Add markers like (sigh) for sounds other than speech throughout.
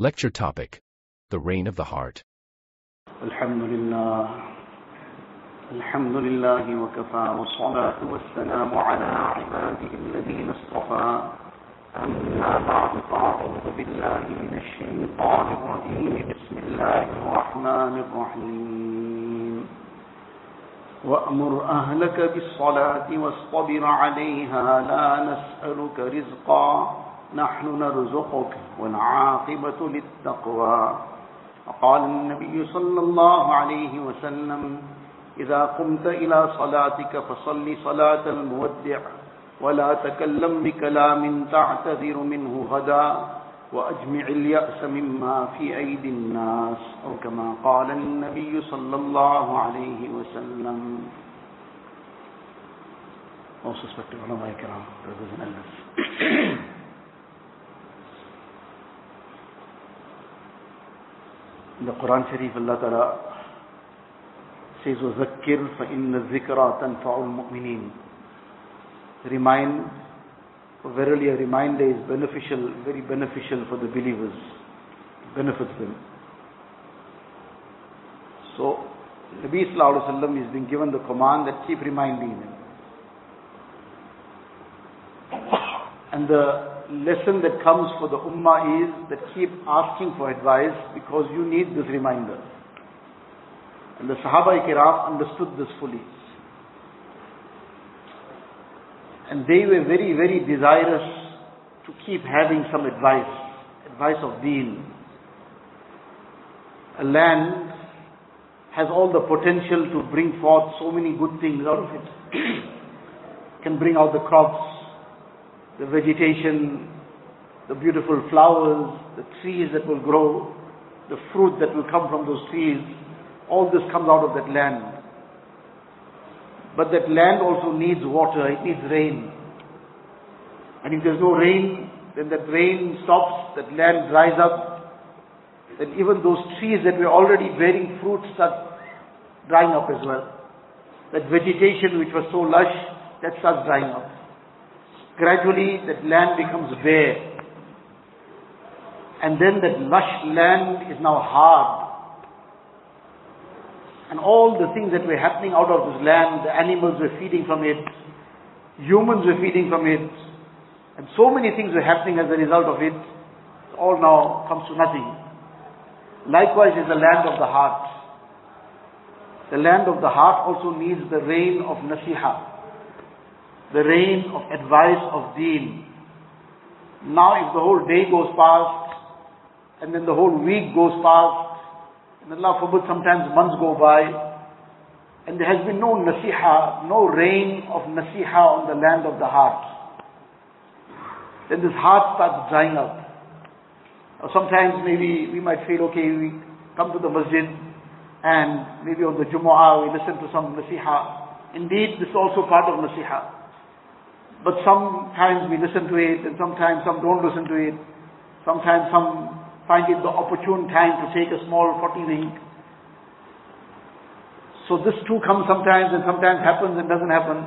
Lecture topic The Reign of the Heart. الحمد لله الحمد لله وكفى والصلاة والسلام على عباده الذين اصطفى أما بعد فأعوذ بالله من الشيطان الرجيم بسم الله الرحمن الرحيم وأمر أهلك بالصلاة واصطبر عليها لا نسألك رزقا نحن نرزقك والعاقبة للتقوى. وقال النبي صلى الله عليه وسلم إذا قمت إلى صلاتك فصل صلاة المودع ولا تكلم بكلام تعتذر منه غدا وأجمع اليأس مما في أيدي الناس. أو كما قال النبي صلى الله عليه وسلم. Most respected ulama ikram, brothers and elders. the Quran Sharif, Allah Ta'ala says, وَذَكِّرْ فَإِنَّ الذِّكْرَى تَنْفَعُ الْمُؤْمِنِينَ Remind, for verily a reminder is beneficial, very beneficial for the believers. benefits them. So, Nabi Sallallahu Alaihi Wasallam is being given the command that keep reminding them. And the lesson that comes for the ummah is that keep asking for advice because you need this reminder. And the Sahaba Kiram understood this fully. And they were very, very desirous to keep having some advice, advice of deen. A land has all the potential to bring forth so many good things out of it. (clears throat) Can bring out the crops, the vegetation, the beautiful flowers, the trees that will grow, the fruit that will come from those trees. All this comes out of that land. But that land also needs water, it needs rain. And if there's no rain, then that rain stops, that land dries up, then even those trees that were already bearing fruit start drying up as well. That vegetation which was so lush, that starts drying up. Gradually that land becomes bare. And then that lush land is now hard. And all the things that were happening out of this land, the animals were feeding from it, humans were feeding from it, and so many things were happening as a result of it, all now comes to nothing. Likewise is the land of the heart. The land of the heart also needs the rain of nasiha, the rain of advice of deen. Now if the whole day goes past, and then the whole week goes past, and Allah forbid sometimes months go by, and there has been no nasiha, no rain of nasiha on the land of the heart. Then this heart starts drying up. Or sometimes maybe we might feel, okay, we come to the masjid, and maybe on the Jumu'ah we listen to some nasiha. Indeed, this is also part of nasiha. But sometimes we listen to it, and sometimes some don't listen to it. Sometimes some find it the opportune time to take a small 40 ring. So this too comes sometimes and sometimes happens and doesn't happen.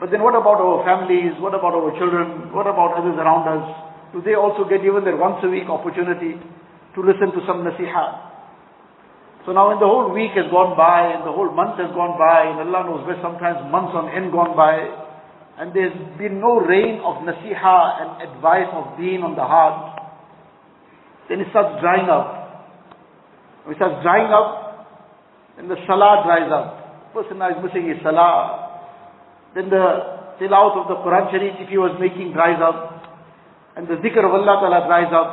But then what about our families? What about our children? What about others around us? Do they also get even their once a week opportunity to listen to some nasiha? So now when the whole week has gone by and the whole month has gone by and Allah knows where sometimes months on end gone by and there's been no rain of nasiha and advice of deen on the heart, then it starts drying up. When it starts drying up, then the salah dries up. Person is missing his salah. Then the tilawat of the Quran Sharif, if he was making, dries up. And the zikr of Allah Ta'ala dries up.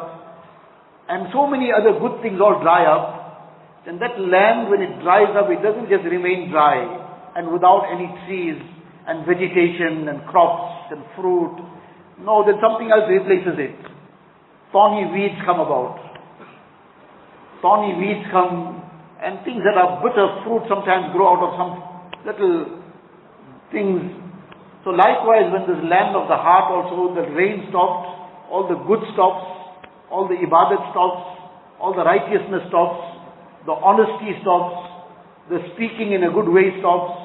And so many other good things all dry up. Then that land, when it dries up, it doesn't just remain dry and without any trees and vegetation and crops and fruit. No, then something else replaces it thorny weeds come about. Thorny weeds come and things that are bitter fruit sometimes grow out of some little things. So likewise when this land of the heart also, the rain stops, all the good stops, all the ibadat stops, all the righteousness stops, the honesty stops, the speaking in a good way stops,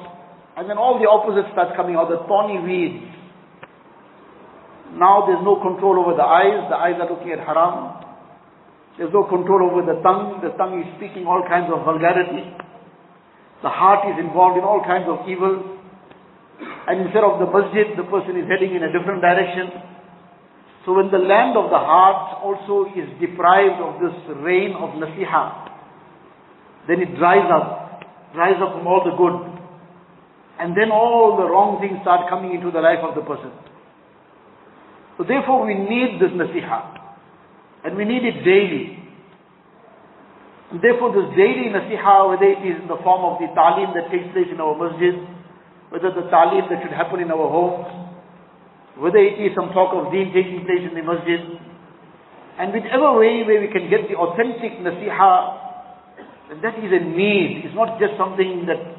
and then all the opposite starts coming out, the thorny weeds. Now there's no control over the eyes. The eyes are looking at haram. There's no control over the tongue. The tongue is speaking all kinds of vulgarity. The heart is involved in all kinds of evil. And instead of the masjid, the person is heading in a different direction. So when the land of the heart also is deprived of this rain of nasiha, then it dries up, dries up from all the good. And then all the wrong things start coming into the life of the person. So therefore we need this nasiha. And we need it daily. And therefore this daily nasiha, whether it is in the form of the talim that takes place in our masjid, whether the talim that should happen in our homes, whether it is some talk of deen taking place in the masjid, and whichever way where we can get the authentic nasiha, that is a need. It's not just something that,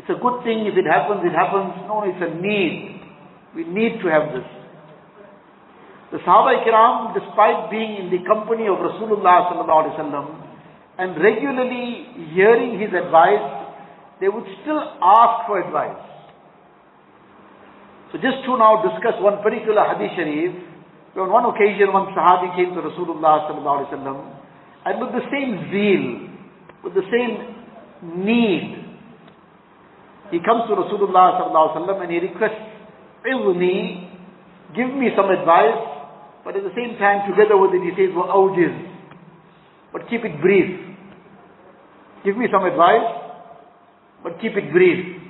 it's a good thing if it happens, it happens. No, it's a need. We need to have this. The Sahaba Kiram, despite being in the company of Rasulullah and regularly hearing his advice, they would still ask for advice. So just to now discuss one particular hadith sharif, on one occasion one Sahabi came to Rasulullah and with the same zeal, with the same need, he comes to Rasulullah sallam and he requests, Ilni, give me some advice, but at the same time, together with it, he says, Wa awjiz, but keep it brief. Give me some advice, but keep it brief.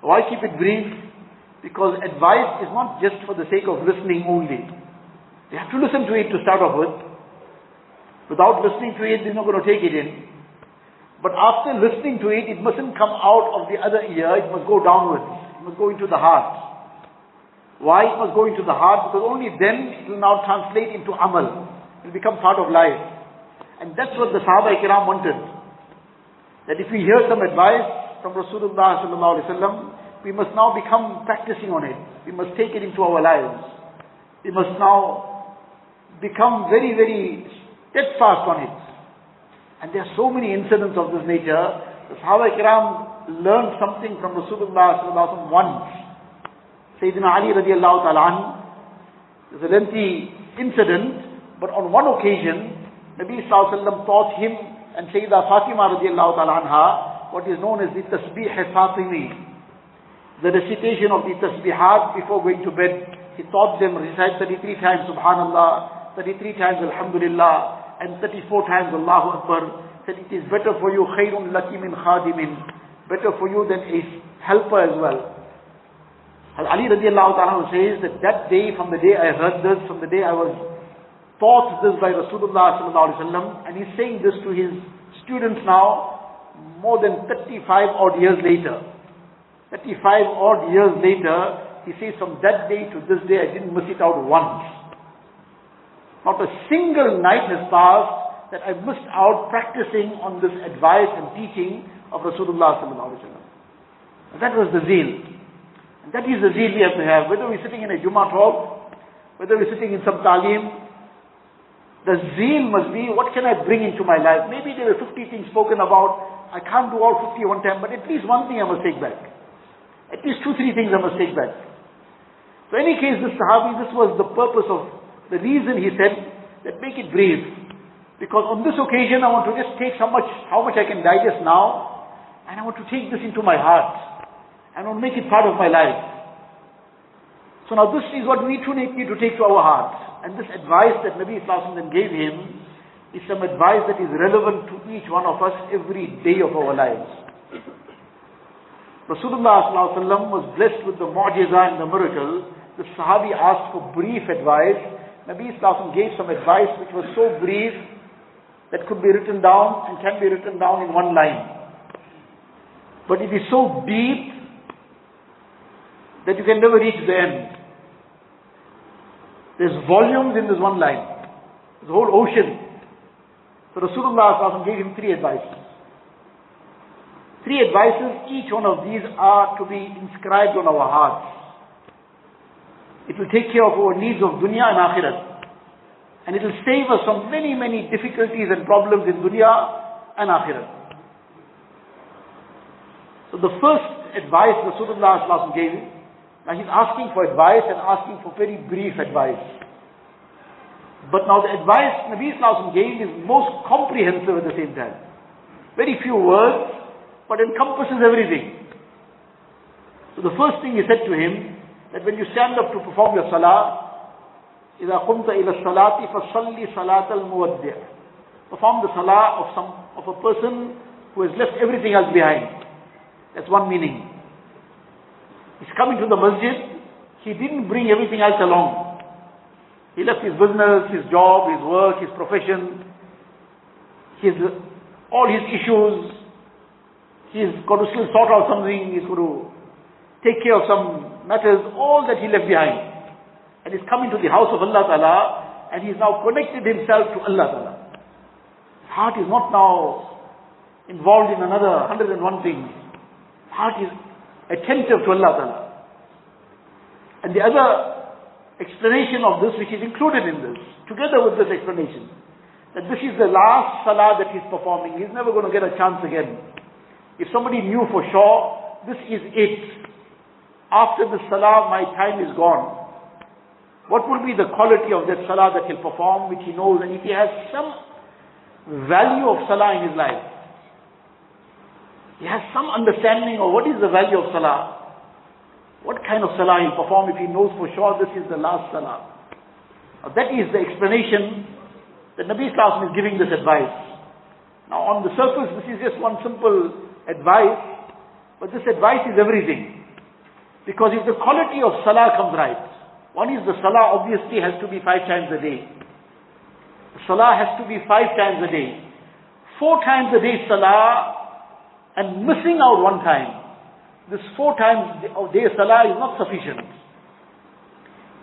Why keep it brief? Because advice is not just for the sake of listening only. You have to listen to it to start off with. Without listening to it, they're not going to take it in. But after listening to it, it mustn't come out of the other ear, it must go downwards. It must go into the heart. Why it must go into the heart? Because only then it will now translate into amal. It will become part of life. And that's what the Sahaba Ikram wanted. That if we hear some advice from Rasulullah sallallahu alaihi wasallam, we must now become practicing on it. We must take it into our lives. We must now become very, very steadfast on it. And there are so many incidents of this nature. The Sahaba learned something from Rasulullah once. Sayyidina Ali radiallahu ta'ala there's a lengthy incident, but on one occasion, Nabi sallallahu taught him and Sayyida Fatima radiallahu ta'ala anha what is known as the Tasbih Fatimi. The recitation of the Tasbihat before going to bed. He taught them recite 33 times Subhanallah, 33 times Alhamdulillah, and 34 times Allahu Akbar. Said it is better for you, khayrun laki min khadimin. Better for you than a helper as well. Ali radiallahu ta'ala says that that day, from the day I heard this, from the day I was taught this by Rasulullah sallallahu alaihi wasallam, and he's saying this to his students now, more than 35 odd years later. 35 odd years later, he says from that day to this day I didn't miss it out once. Not a single night has passed that I've missed out practicing on this advice and teaching of Rasulullah sallallahu alaihi wasallam. That was the zeal. And that is the zeal we have to have. Whether we're sitting in a Jummah talk, whether we're sitting in some talim, the zeal must be, what can I bring into my life? Maybe there are 50 things spoken about. I can't do all 50 one time, but at least one thing I must take back. At least two, three things I must take back. So in any case, this Sahabi, this was the purpose of, the reason he said, that make it brief. Because on this occasion, I want to just take so much, how much I can digest now, and I want to take this into my heart and will make it part of my life. So now this is what we too need to take to our hearts. And this advice that Nabi Islam then gave him is some advice that is relevant to each one of us every day of our lives. Rasulullah was blessed with the mu'jiza and the miracle. The Sahabi asked for brief advice. Nabi Islam gave some advice which was so brief that could be written down and can be written down in one line. But it is so deep that you can never reach the end. There's volumes in this one line. There's a whole ocean. So Rasulullah gave him three advices. Three advices, each one of these are to be inscribed on our hearts. It will take care of our needs of dunya and akhirat. And it will save us from many, many difficulties and problems in dunya and akhirat. So the first advice Rasulullah gave him now he's asking for advice and asking for very brief advice. But now the advice Nabi Islam gave is most comprehensive at the same time. Very few words, but encompasses everything. So the first thing he said to him, that when you stand up to perform your salah, إذا قمت إلى الصلاة فصلي صلاة المودع. Perform the salah of some of a person who has left everything else behind. That's one meaning. He's coming to the masjid, he didn't bring everything else along. He left his business, his job, his work, his profession, his all his issues. He's got to still sort out something, he's got to take care of some matters, all that he left behind. And he's coming to the house of Allah Ta'ala, and he's now connected himself to Allah Ta'ala. His heart is not now involved in another 101 things. His heart is attentive to Allah Ta'ala. And the other explanation of this, which is included in this, together with this explanation, that this is the last salah that he's performing. He's never going to get a chance again. If somebody knew for sure, this is it. After the salah, my time is gone. What will be the quality of that salah that he'll perform, which he knows, and if he has some value of salah in his life, he has some understanding of what is the value of salah, what kind of salah he'll perform if he knows for sure this is the last salah. Now that is the explanation that Nabi Islam is giving this advice. Now on the surface, this is just one simple advice, but this advice is everything. Because if the quality of salah comes right, one is the salah obviously has to be five times a day. Salah has to be five times a day. Four times a day salah and missing out one time. This four times a day salah is not sufficient.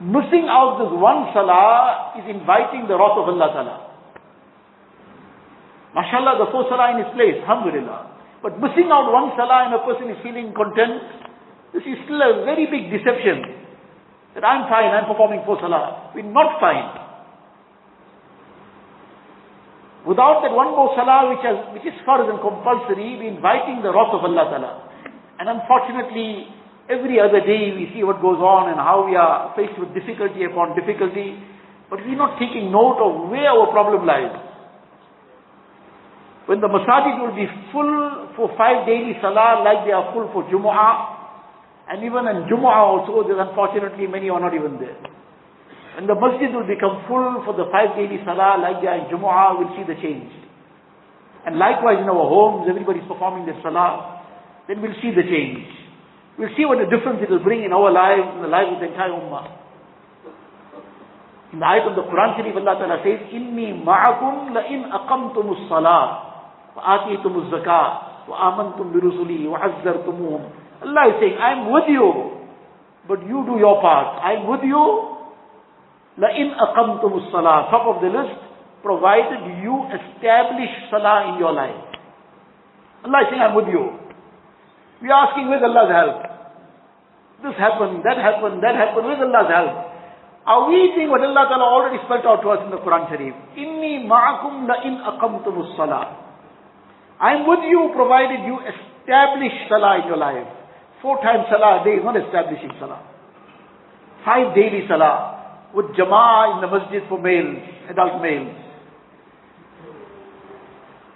Missing out this one salah is inviting the wrath of Allah Ta'ala. MashaAllah, the four salah in its place, alhamdulillah. But missing out one salah and a person is feeling content, this is still a very big deception. That I'm fine, I'm performing four salah. We're not fine. Without that one more salah which, has, which is farz and compulsory, we're inviting the wrath of Allah Ta'ala. And unfortunately, every other day we see what goes on and how we are faced with difficulty upon difficulty. But we're not taking note of where our problem lies. When the masajid will be full for five daily salah like they are full for Jumu'ah, and even in Jumu'ah also, there's unfortunately many are not even there. When the masjid will become full for the five daily salah, like they are in Jumu'ah, we'll see the change. And likewise in our homes, everybody's performing their salah, then we'll see the change. We'll see what a difference it will bring in our lives, in the lives of the entire ummah. In the ayat of the Quran Sharif, Allah Ta'ala says, إِنِّي مَعَكُمْ لَإِنْ أَقَمْتُمُ الصَّلَاةِ وَآتِيتُمُ الزَّكَاةِ وَآمَنْتُمْ بِرُسُلِي وَعَزَّرْتُمُوهُمْ Allah is saying, I'm with you, but you do your part. I'm with you. لَإِنْ أَقَمْتُمُ الصَّلَاةِ Top of the list, provided you establish salah in your life. Allah is saying, I'm with you. We are asking, with Allah's help? This happened, that happened, that happened, with Allah's help? Are we doing what Allah Ta'ala already spelled out to us in the Quran Sharif? Inni ma'akum la in aqamtumus salah. I'm with you provided you establish salah in your life. Four times salah a day is not establishing salah. Five daily salah with jama'ah in the masjid for males, adult males.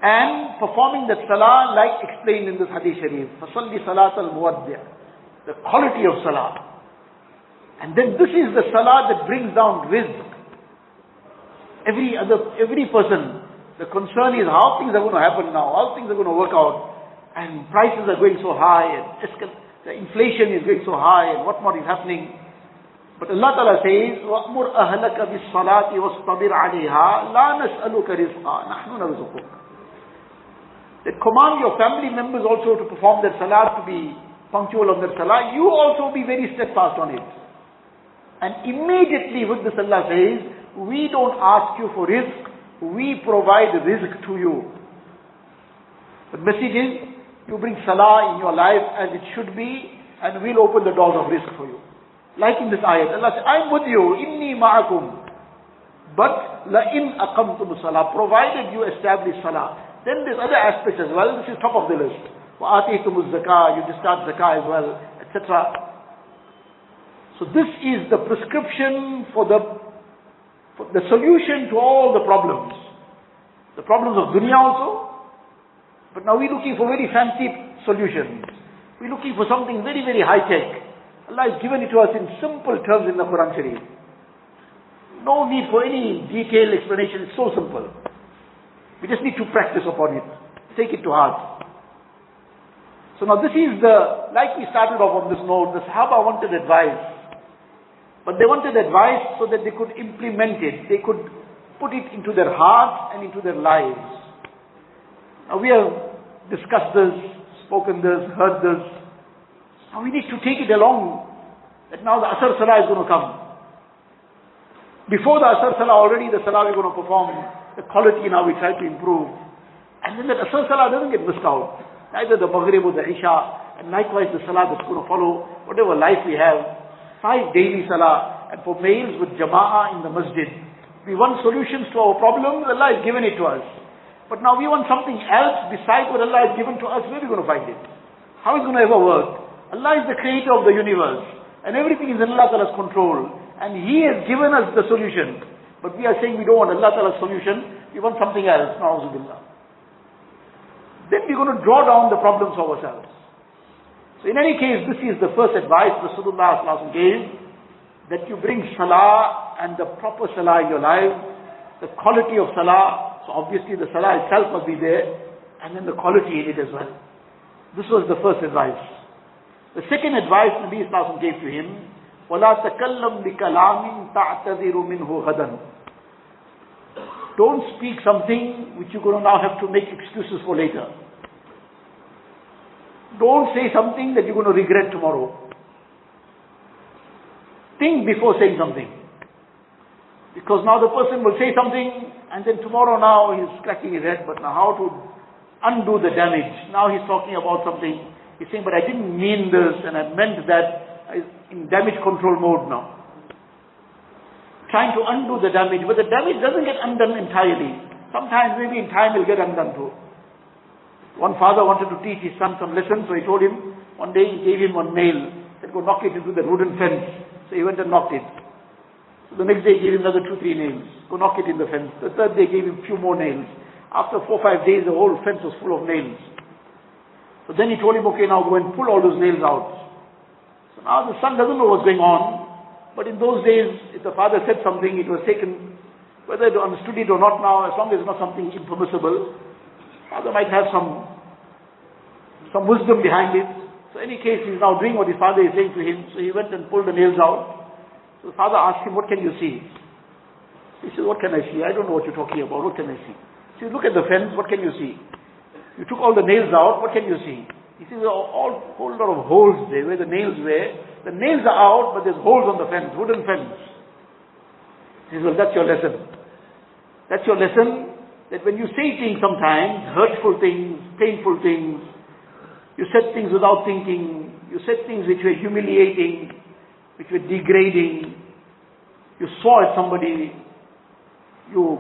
And performing the salah like explained in this hadith sharif. The quality of salah. And then this is the salah that brings down rizq. Every other, every person, the concern is how things are going to happen now, how things are going to work out, and prices are going so high, and escalate. The inflation is going so high and what more is happening. But Allah Ta'ala says, وَأْمُرْ أَهْلَكَ بِالصَّلَاةِ وَاسْطَبِرْ عَلَيْهَا لَا نَسْأَلُكَ رِزْقًا نَحْنُ نَرْزُقُكَ That command your family members also to perform their salah, to be punctual on their salah. You also be very steadfast on it. And immediately with this Allah says, we don't ask you for rizq; we provide rizq to you. The message is, you bring salah in your life as it should be, and we'll open the doors of rizq for you. Like in this ayat, Allah says, I'm with you, inni ma'akum. But, la in aqamtum salah, provided you establish salah. Then there's other aspects as well, this is top of the list. وَآتِيْتُمُ الزَّكَاةَ You discharge zakah as well, etc. So this is the prescription for the, for the solution to all the problems. The problems of dunya also, but now we're looking for very fancy solutions. We're looking for something very, very high tech. Allah has given it to us in simple terms in the Quran Sharif. No need for any detailed explanation. It's so simple. We just need to practice upon it. Take it to heart. So now this is the, like we started off on this note, the Sahaba wanted advice. But they wanted advice so that they could implement it. They could put it into their hearts and into their lives. Now we have discussed this, spoken this, heard this. Now we need to take it along that now the Asr Salah is going to come. Before the Asr Salah already the Salah we're going to perform, the quality now we try to improve. And then that Asr Salah doesn't get missed out neither the Maghrib or the Isha, and likewise the Salah that's going to follow, whatever life we have, five daily Salah, and for males with Jama'ah in the Masjid. We want solutions to our problems, Allah has given it to us. But now we want something else besides what Allah has given to us, where are we going to find it? How is it going to ever work? Allah is the creator of the universe, and everything is in Allah Ta'ala's control, and He has given us the solution. But we are saying we don't want Allah Ta'ala's solution, we want something else. Na'uzubillah then we're going to draw down the problems ourselves. So in any case, this is the first advice Rasulullah gave, that you bring salah and the proper salah in your life, the quality of salah, so obviously the salah itself must be there, and then the quality in it as well. This was the first advice. The second advice Nabi Islam gave to him, وَلَا تَكَلَّمْ بِكَلَامٍ تَعْتَذِرُ مِنْهُ غَدًا don't speak something which you're going to now have to make excuses for later. Don't say something that you're going to regret tomorrow. Think before saying something. Because now the person will say something and then tomorrow now he's scratching his head, but now how to undo the damage. Now he's talking about something. He's saying, but I didn't mean this and I meant that in damage control mode now trying to undo the damage, but the damage doesn't get undone entirely. Sometimes maybe in time it'll get undone too. One father wanted to teach his son some lessons, so he told him, one day he gave him one nail, said go knock it into the wooden fence. So he went and knocked it. The next day he gave him another two, three nails. Go knock it in the fence. The third day gave him a few more nails. After four, five days the whole fence was full of nails. So then he told him, okay, now go and pull all those nails out. So now the son doesn't know what's going on. But in those days, if the father said something, it was taken, whether they understood it or not now, as long as it's not something impermissible, father might have some, some wisdom behind it. So in any case, he's now doing what his father is saying to him. So he went and pulled the nails out. So the father asked him, what can you see? He said, what can I see? I don't know what you're talking about. What can I see? He said, look at the fence. What can you see? You took all the nails out. What can you see? He says, all, all whole lot of holes there where the nails were. The nails are out, but there's holes on the fence, wooden fence. He says, well, that's your lesson. That's your lesson, that when you say things sometimes, hurtful things, painful things, you said things without thinking, you said things which were humiliating, which were degrading, you swore at somebody, you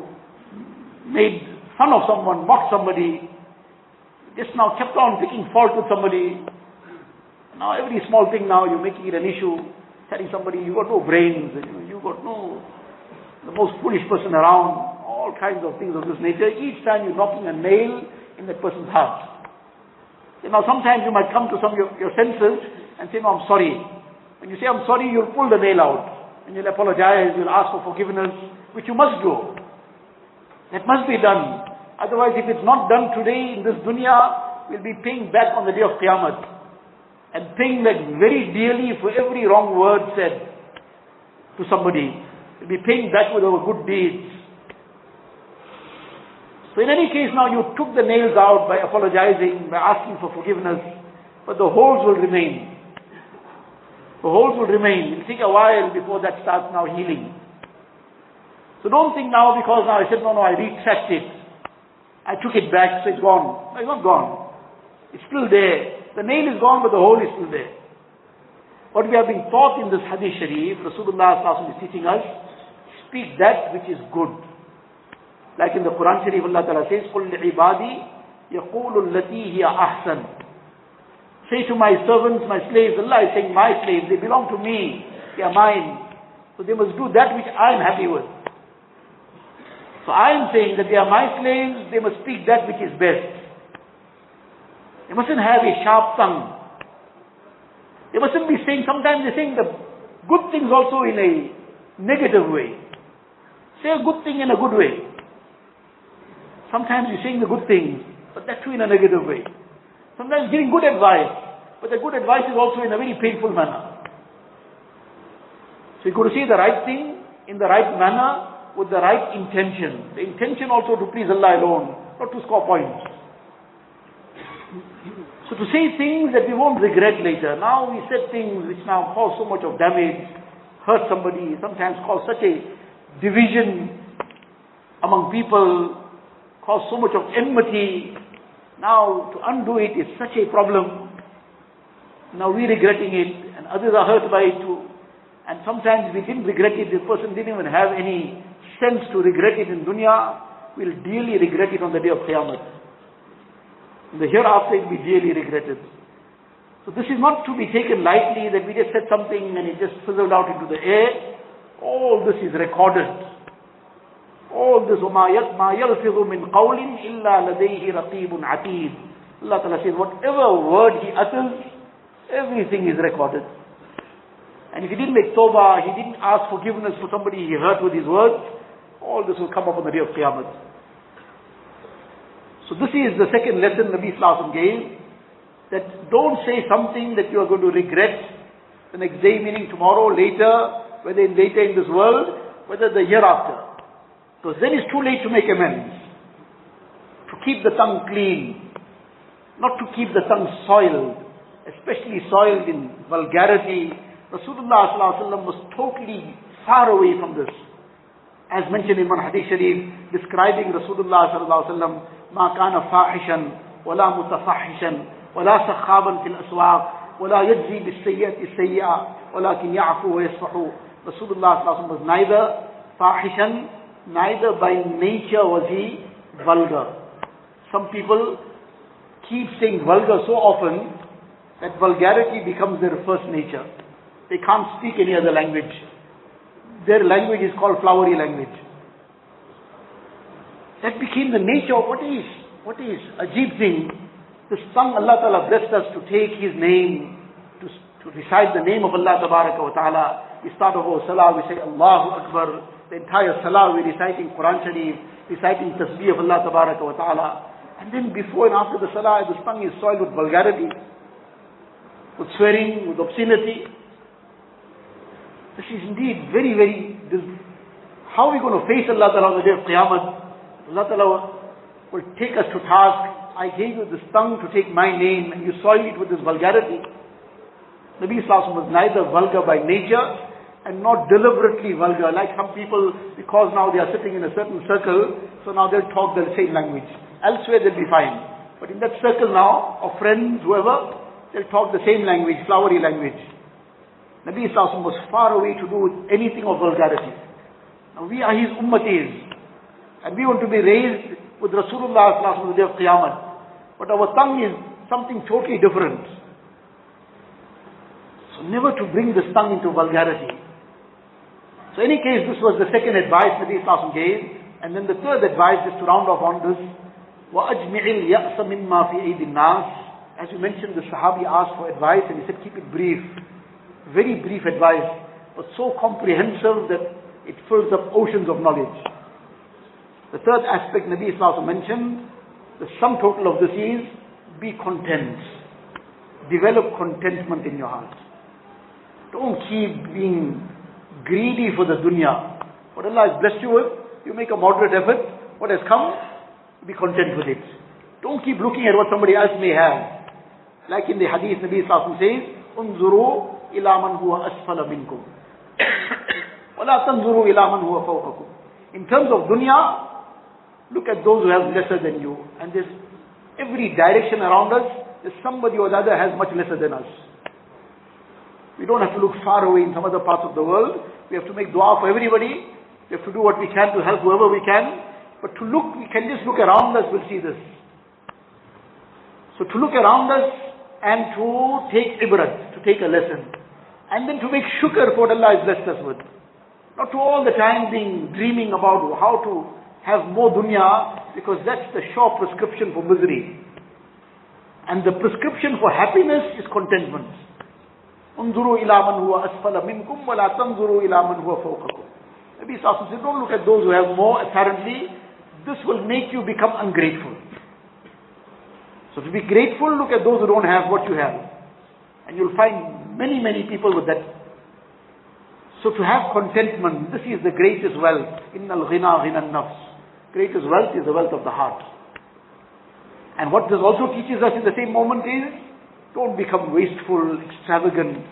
made fun of someone, mocked somebody, just now kept on picking fault with somebody, now every small thing now you're making it an issue, telling somebody you got no brains, you, got no, the most foolish person around, all kinds of things of this nature. Each time you're knocking a nail in that person's heart. You know, sometimes you might come to some your, your senses and say, no, I'm sorry. You say, I'm sorry, you'll pull the nail out. And you'll apologize, you'll ask for forgiveness, which you must do. That must be done. Otherwise, if it's not done today in this dunya, we'll be paying back on the day of Qiyamah and paying back very dearly for every wrong word said to somebody. We'll be paying back with our good deeds. So in any case now you took the nails out by apologizing, by asking for forgiveness, but the holes will remain. The holes will remain. It'll take a while before that starts now healing. So don't think now because now I said, no, no, I retract it. I took it back, so it's gone. No, it's not gone. It's still there. The nail is gone, but the hole is still there. What we have been taught in this hadith sharif, Rasulullah is teaching us, speak that which is good. Like in the Quran Sharif, Allah Ta'ala says, قُلْ لِعِبَادِي يَقُولُ الَّتِي هِيَ أَحْسَنُ Say to my servants, my slaves, Allah is saying, my slaves, they belong to me, they are mine. So they must do that which I am happy with. So I am saying that they are my slaves, they must speak that which is best. They mustn't have a sharp tongue. They mustn't be saying, sometimes they're saying the good things also in a negative way. Say a good thing in a good way. Sometimes you're saying the good things, but that too in a negative way. Sometimes giving good advice, but the good advice is also in a very painful manner. So you got to say the right thing in the right manner with the right intention. The intention also to please Allah alone, not to score points. So to say things that we won't regret later. Now we said things which now cause so much of damage, hurt somebody, sometimes cause such a division among people, cause so much of enmity. Now to undo it is such a problem. Now we're regretting it and others are hurt by it too. And sometimes we didn't regret it, the person didn't even have any sense to regret it in dunya, We'll dearly regret it on the day of Qiyamah. In the hereafter it will be dearly regretted. So this is not to be taken lightly that we just said something and it just fizzled out into the air. All this is recorded. All this, وَمَا يَلْفِظُ مِنْ قَوْلٍ إِلَّا لَدَيْهِ رَقِيبٌ عَتِيدٌ Allah Ta'ala says, whatever word he utters, everything is recorded. And if he didn't make tawbah, he didn't ask forgiveness for somebody he hurt with his words, all this will come up on the day of Qiyamah. So this is the second lesson Nabi Sallallahu gave, that don't say something that you are going to regret the next day, meaning tomorrow, later, whether in later in this world, whether the hereafter. Because then it's too late to make amends. To keep the tongue clean, not to keep the tongue soiled, especially soiled in vulgarity. Rasulullah was totally far away from this as mentioned in one hadith sharif describing Rasulullah sallallahu alaihi wasallam ما كان فاحشا ولا متفحشا ولا سخابا في الأسواق ولا يجزي بالسيئة السيئة ولكن يعفو ويصفح Rasulullah sallallahu was neither fahishan neither by nature was he vulgar some people keep saying vulgar so often that vulgarity becomes their first nature they can't speak any other language their language is called flowery language. That became the nature of what is, what is Ajib thing. This tongue Allah Ta'ala blessed us to take His name, to, to recite the name of Allah Ta'ala. We start off oh, our salah, we say Allahu Akbar. The entire salah we're reciting Quran Sharif, reciting tasbih of Allah Ta'ala. And then before and after the salah, the tongue is soiled with vulgarity, with swearing, with obscenity. This is indeed very, very, this, how are we going to face Allah Ta'ala on the day of Qiyamah? Allah Ta'ala will take us to task. I gave you this tongue to take my name and you soil it with this vulgarity. Nabi Sallallahu was neither vulgar by nature and not deliberately vulgar. Like some people, because now they are sitting in a certain circle, so now they'll talk the same language. Elsewhere they'll be fine. But in that circle now, of friends, whoever, they'll talk the same language, flowery language. Nabi Sallallahu was far away to do with anything of vulgarity. Now we are his ummatis. And we want to be raised with Rasulullah on the day of Qiyamah. But our tongue is something totally different. So never to bring this tongue into vulgarity. So in any case, this was the second advice Nabi Sallallahu gave. And then the third advice is to round off on this. وَأَجْمِعِ الْيَأْسَ مِمَّا فِي أَيْدِ النَّاسِ As you mentioned, the Sahabi asked for advice and he said, keep it brief very brief advice, but so comprehensive that it fills up oceans of knowledge. The third aspect Nabi Islam mentioned, the sum total of this is, be content. Develop contentment in your heart. Don't keep being greedy for the dunya. What Allah has blessed you with, you make a moderate effort. What has come, be content with it. Don't keep looking at what somebody else may have. Like in the hadith, Nabi Sallallahu says, "Unzuru إلى من هو أسفل منكم ولا تنظروا إلى من هو فوقكم In terms of dunya, look at those who have lesser than you. And there's every direction around us, there's somebody or the other has much lesser than us. We don't have to look far away in some other parts of the world. we have to make dua for everybody. We have to do what we can to help whoever we can. But to look, we can just look around us, we'll see this. So to look around us and to take ibrat, to take a lesson. And then to make shukr for what Allah has blessed us with. Not to all the time being dreaming about how to have more dunya because that's the sure prescription for misery. And the prescription for happiness is contentment. Unzuru ila man huwa asfala minkum wa la tanzuru ila man huwa. Nabi Sassim said, don't look at those who have more. Apparently, this will make you become ungrateful. So to be grateful, look at those who don't have what you have. And you'll find many, many people with that. So to have contentment, this is the greatest wealth. Innal ghina ghina nafs. Greatest wealth is the wealth of the heart. And what this also teaches us in the same moment is, don't become wasteful, extravagant,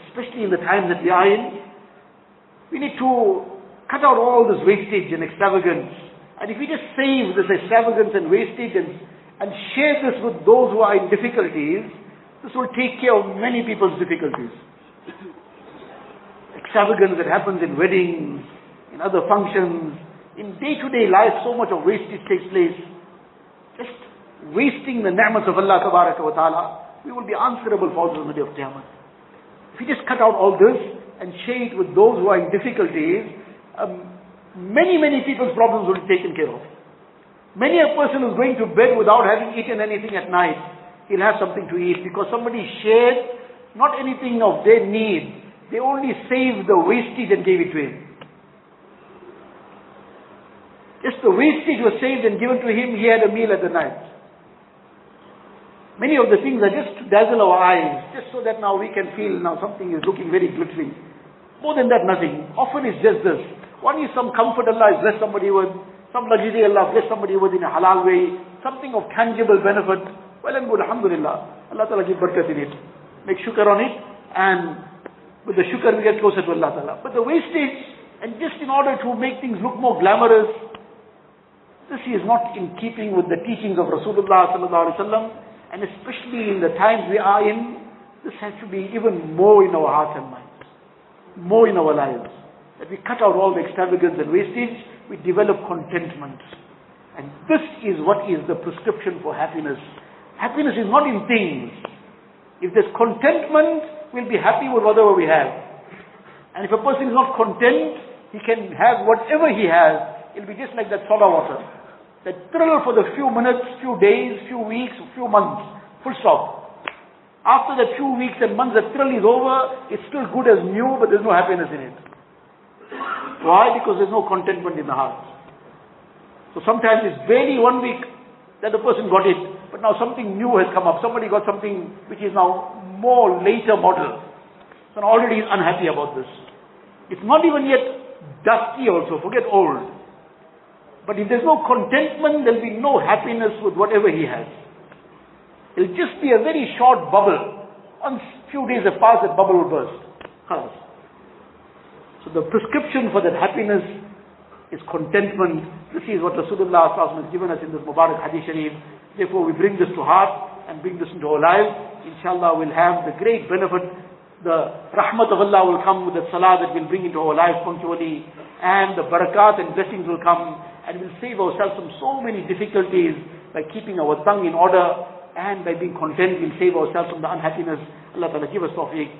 especially in the times that we are in. We need to cut out all this wastage and extravagance. And if we just save this extravagance and wastage and and share this with those who are in difficulties, this will take care of many people's difficulties. (coughs) Extravagance that happens in weddings, in other functions, in day-to-day life, so much of wastage takes place. Just wasting the ni'mas of Allah Subhanahu wa ta'ala, we will be answerable for the day of Qiyamah. If we just cut out all this and share it with those who are in difficulties, um, many, many people's problems will be taken care of. Many a person is going to bed without having eaten anything at night, he'll have something to eat because somebody shared not anything of their need. They only saved the wastage and gave it to him. Just the wastage was saved and given to him, he had a meal at the night. Many of the things are just to dazzle our eyes, just so that now we can feel now something is looking very glittering. More than that, nothing. Often it's just this. One is some comfort Allah has blessed somebody with, some luxury Allah bless somebody with in a halal way, something of tangible benefit. Well and good, alhamdulillah. Allah Ta'ala give barakat in it. Make shukr on it, and with the shukr we get closer to Allah Ta'ala. But the wastage, and just in order to make things look more glamorous, this is not in keeping with the teachings of Rasulullah Sallallahu Alaihi Wasallam, and especially in the times we are in, this has to be even more in our hearts and minds, more in our lives. That we cut out all the extravagance and wastage, we develop contentment. And this is what is the prescription for happiness. Happiness is not in things. If there's contentment, we'll be happy with whatever we have. And if a person is not content, he can have whatever he has. It'll be just like that soda water. That thrill for the few minutes, few days, few weeks, few months. Full stop. After the few weeks and months, the thrill is over, it's still good as new, but there's no happiness in it. Why? Because there's no contentment in the heart. So sometimes it's barely one week that the person got it, but now something new has come up. Somebody got something which is now more later model. So now already he's unhappy about this. It's not even yet dusty also, forget old. But if there's no contentment, there'll be no happiness with whatever he has. It'll just be a very short bubble. Once a few days have passed, that bubble will burst. So the prescription for that happiness is contentment. This is what Rasulullah has given us in this Mubarak Hadith Sharif. Therefore we bring this to heart and bring this into our lives. Inshallah we'll have the great benefit. The rahmat of Allah will come with the salah that we'll bring into our lives punctually. And the barakat and blessings will come. And we'll save ourselves from so many difficulties by keeping our tongue in order and by being content, we'll save ourselves from the unhappiness. Allah Ta'ala give us tawfiq.